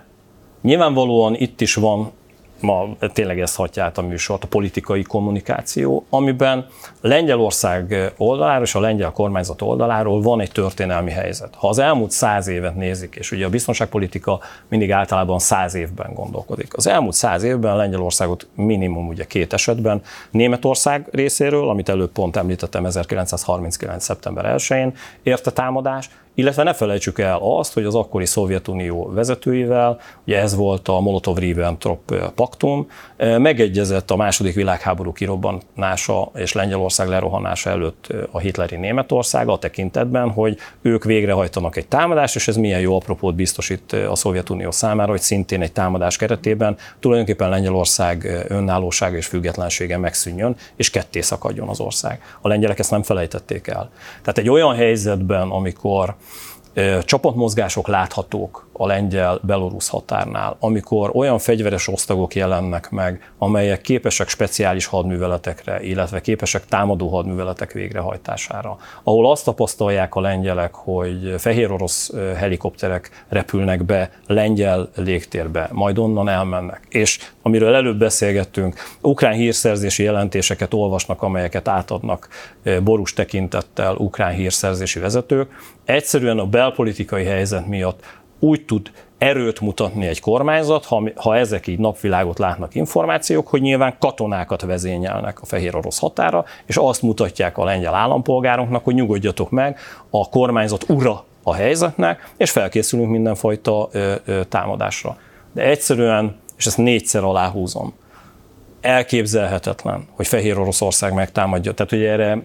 nyilvánvalóan itt is van ma tényleg ezt hatja át a műsort, a politikai kommunikáció, amiben Lengyelország oldaláról és a lengyel kormányzat oldaláról van egy történelmi helyzet. Ha az elmúlt száz évet nézik, és ugye a biztonságpolitika mindig általában száz évben gondolkodik. Az elmúlt száz évben Lengyelországot minimum ugye két esetben Németország részéről, amit előbb pont említettem 1939. szeptember 1-én érte támadás, illetve ne felejtsük el azt, hogy az akkori Szovjetunió vezetőivel, ugye ez volt a Molotov-Ribbentrop paktum, megegyezett a második világháború kirobbanása és Lengyelország lerohanása előtt a hitleri Németország a tekintetben, hogy ők végrehajtanak egy támadást, és ez milyen jó apropót biztosít a Szovjetunió számára, hogy szintén egy támadás keretében tulajdonképpen Lengyelország önállósága és függetlensége megszűnjön, és ketté szakadjon az ország. A lengyelek ezt nem felejtették el. Tehát egy olyan helyzetben, amikor csapatmozgások láthatók a lengyel-belorusz határnál, amikor olyan fegyveres osztagok jelennek meg, amelyek képesek speciális hadműveletekre, illetve képesek támadó hadműveletek végrehajtására, ahol azt tapasztalják a lengyelek, hogy fehér orosz helikopterek repülnek be lengyel légtérbe, majd onnan elmennek. És amiről előbb beszélgettünk, ukrán hírszerzési jelentéseket olvasnak, amelyeket átadnak borús tekintettel ukrán hírszerzési vezetők. Egyszerűen a belpolitikai helyzet miatt úgy tud erőt mutatni egy kormányzat, ha, ha ezek így napvilágot látnak információk, hogy nyilván katonákat vezényelnek a fehér orosz határa, és azt mutatják a lengyel állampolgároknak, hogy nyugodjatok meg, a kormányzat ura a helyzetnek, és felkészülünk mindenfajta ö, ö, támadásra. De egyszerűen, és ezt négyszer aláhúzom, elképzelhetetlen, hogy Fehér Oroszország megtámadja. Tehát ugye erre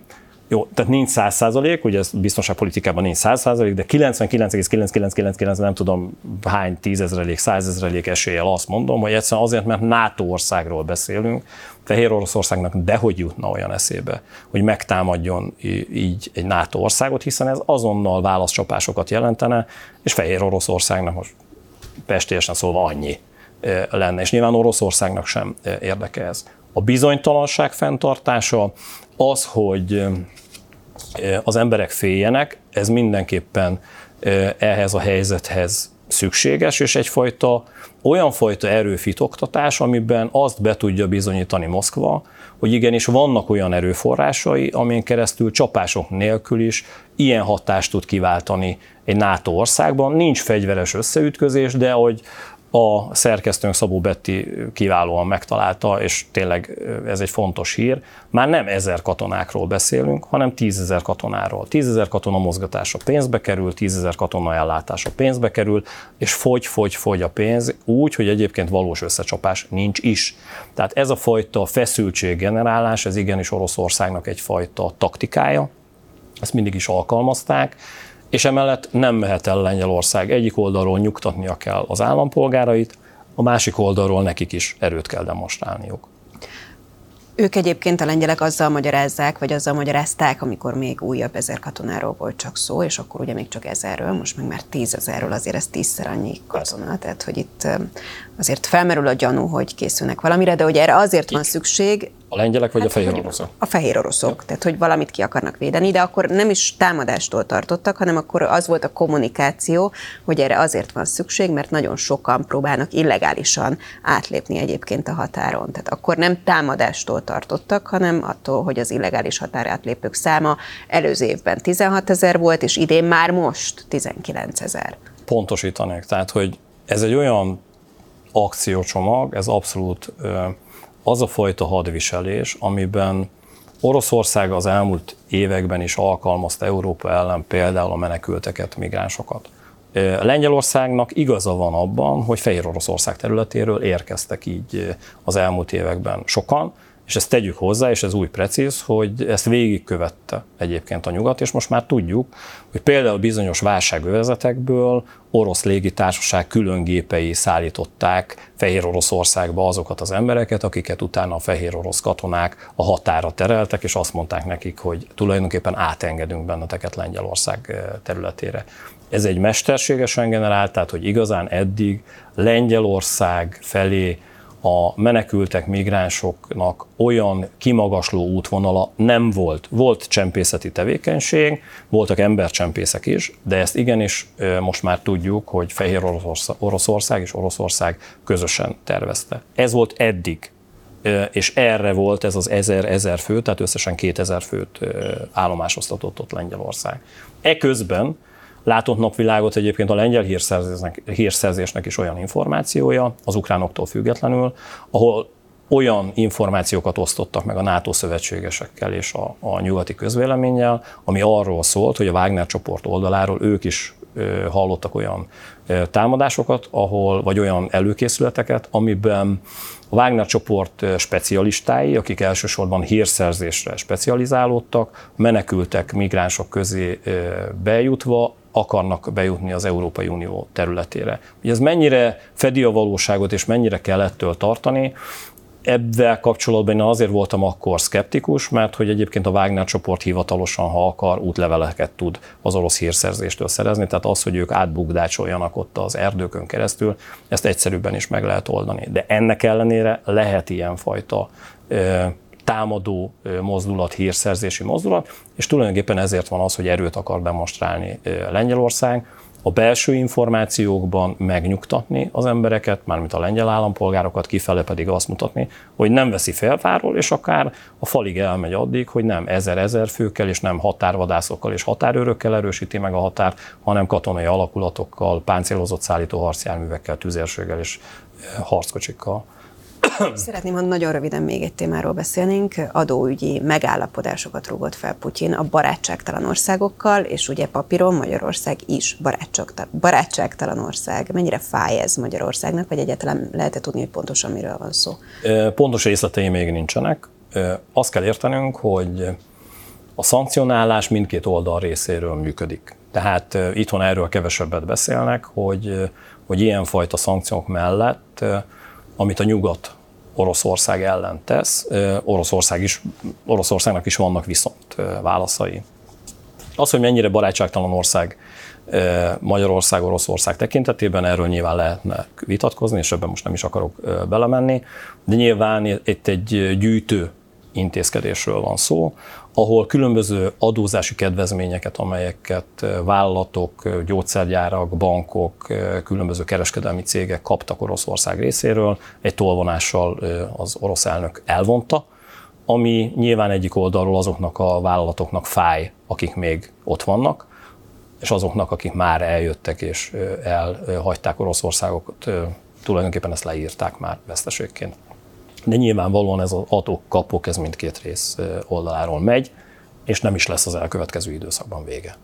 jó, tehát nincs 100 százalék, ugye ez biztonságpolitikában nincs 100 százalék, de 99,9999 nem tudom hány tízezrelék, százezrelék eséllyel azt mondom, hogy egyszerűen azért, mert NATO országról beszélünk, Fehér Oroszországnak dehogy jutna olyan eszébe, hogy megtámadjon így egy NATO országot, hiszen ez azonnal válaszcsapásokat jelentene, és Fehér Oroszországnak most pestélyesen szólva annyi lenne, és nyilván Oroszországnak sem érdeke ez. A bizonytalanság fenntartása, az, hogy az emberek féljenek, ez mindenképpen ehhez a helyzethez szükséges, és egyfajta olyan fajta erőfitoktatás, amiben azt be tudja bizonyítani Moszkva, hogy igenis vannak olyan erőforrásai, amin keresztül csapások nélkül is ilyen hatást tud kiváltani egy NATO országban. Nincs fegyveres összeütközés, de hogy a szerkesztőnk Szabó Betti kiválóan megtalálta, és tényleg ez egy fontos hír. Már nem ezer katonákról beszélünk, hanem tízezer katonáról. Tízezer katona mozgatása pénzbe kerül, tízezer katona ellátása pénzbe kerül, és fogy, fogy, fogy a pénz úgy, hogy egyébként valós összecsapás nincs is. Tehát ez a fajta feszültséggenerálás, ez igenis Oroszországnak egyfajta taktikája, ezt mindig is alkalmazták, és emellett nem mehet el Lengyelország. Egyik oldalról nyugtatnia kell az állampolgárait, a másik oldalról nekik is erőt kell demonstrálniuk. Ők egyébként a lengyelek azzal magyarázzák, vagy azzal magyarázták, amikor még újabb ezer katonáról volt csak szó, és akkor ugye még csak ezerről, most meg már tízezerről, azért ez tízszer annyi katona, tehát hogy itt azért felmerül a gyanú, hogy készülnek valamire, de hogy erre azért van szükség, a lengyelek vagy hát, a fehér oroszok? A fehér oroszok, ja. tehát hogy valamit ki akarnak védeni, de akkor nem is támadástól tartottak, hanem akkor az volt a kommunikáció, hogy erre azért van szükség, mert nagyon sokan próbálnak illegálisan átlépni egyébként a határon. Tehát akkor nem támadástól tartottak, hanem attól, hogy az illegális határátlépők száma előző évben 16 ezer volt, és idén már most 19 ezer. Pontosítanék, tehát hogy ez egy olyan akciócsomag, ez abszolút az a fajta hadviselés, amiben Oroszország az elmúlt években is alkalmazta Európa ellen például a menekülteket, migránsokat. Lengyelországnak igaza van abban, hogy Fehér Oroszország területéről érkeztek így az elmúlt években sokan, és ezt tegyük hozzá, és ez új precíz, hogy ezt végigkövette egyébként a nyugat, és most már tudjuk, hogy például bizonyos válságövezetekből orosz légitársaság külön gépei szállították Fehér Oroszországba azokat az embereket, akiket utána a fehér orosz katonák a határa tereltek, és azt mondták nekik, hogy tulajdonképpen átengedünk benneteket Lengyelország eh, területére. Ez egy mesterségesen generált, tehát hogy igazán eddig Lengyelország felé a menekültek, migránsoknak olyan kimagasló útvonala nem volt. Volt csempészeti tevékenység, voltak embercsempészek is, de ezt igenis most már tudjuk, hogy Fehér Oroszország és Oroszország közösen tervezte. Ez volt eddig és erre volt ez az 1000-1000 fő, tehát összesen 2000 főt állomásoztatott ott Lengyelország. Eközben látott napvilágot egyébként a lengyel hírszerzésnek, hírszerzésnek is olyan információja, az ukránoktól függetlenül, ahol olyan információkat osztottak meg a NATO szövetségesekkel és a, a nyugati közvéleménnyel, ami arról szólt, hogy a Wagner csoport oldaláról ők is ö, hallottak olyan ö, támadásokat, ahol, vagy olyan előkészületeket, amiben a Wagner csoport specialistái, akik elsősorban hírszerzésre specializálódtak, menekültek migránsok közé bejutva, akarnak bejutni az Európai Unió területére. Hogy ez mennyire fedi a valóságot, és mennyire kell ettől tartani, Ebben kapcsolatban én azért voltam akkor szkeptikus, mert hogy egyébként a Wagner csoport hivatalosan, ha akar, útleveleket tud az orosz hírszerzéstől szerezni, tehát az, hogy ők átbukdácsoljanak ott az erdőkön keresztül, ezt egyszerűbben is meg lehet oldani. De ennek ellenére lehet ilyenfajta támadó mozdulat, hírszerzési mozdulat, és tulajdonképpen ezért van az, hogy erőt akar demonstrálni Lengyelország, a belső információkban megnyugtatni az embereket, mármint a lengyel állampolgárokat, kifele pedig azt mutatni, hogy nem veszi felváról, és akár a falig elmegy addig, hogy nem ezer-ezer főkkel, és nem határvadászokkal és határőrökkel erősíti meg a határ, hanem katonai alakulatokkal, páncélozott szállító harcjárművekkel, tüzérséggel és harckocsikkal. Szeretném, ha nagyon röviden még egy témáról beszélnénk. Adóügyi megállapodásokat rúgott fel Putyin a barátságtalan országokkal, és ugye papíron Magyarország is barátságtalan ország. Mennyire fáj ez Magyarországnak, vagy egyáltalán lehet-e tudni, hogy pontosan miről van szó? Pontos részletei még nincsenek. Azt kell értenünk, hogy a szankcionálás mindkét oldal részéről működik. Tehát itthon erről kevesebbet beszélnek, hogy, hogy ilyenfajta szankciók mellett, amit a nyugat Oroszország ellen tesz. Oroszország is, Oroszországnak is vannak viszont válaszai. Az, hogy mennyire barátságtalan ország Magyarország, Oroszország tekintetében, erről nyilván lehetne vitatkozni, és ebben most nem is akarok belemenni, de nyilván itt egy gyűjtő intézkedésről van szó, ahol különböző adózási kedvezményeket, amelyeket vállalatok, gyógyszergyárak, bankok, különböző kereskedelmi cégek kaptak Oroszország részéről, egy tolvonással az orosz elnök elvonta, ami nyilván egyik oldalról azoknak a vállalatoknak fáj, akik még ott vannak, és azoknak, akik már eljöttek és elhagyták Oroszországokat, tulajdonképpen ezt leírták már veszteségként de nyilvánvalóan ez az adok-kapok, ez mindkét rész oldaláról megy, és nem is lesz az elkövetkező időszakban vége.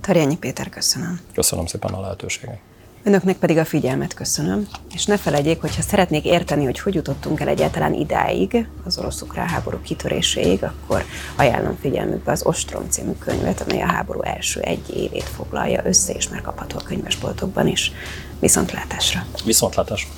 Tarjányi Péter, köszönöm. Köszönöm szépen a lehetőséget. Önöknek pedig a figyelmet köszönöm, és ne felejtjék, hogy ha szeretnék érteni, hogy hogy jutottunk el egyáltalán idáig, az orosz-ukrán háború kitöréséig, akkor ajánlom figyelmükbe az Ostrom című könyvet, amely a háború első egy évét foglalja össze, és már kapható a könyvesboltokban is. Viszontlátásra! Viszontlátásra!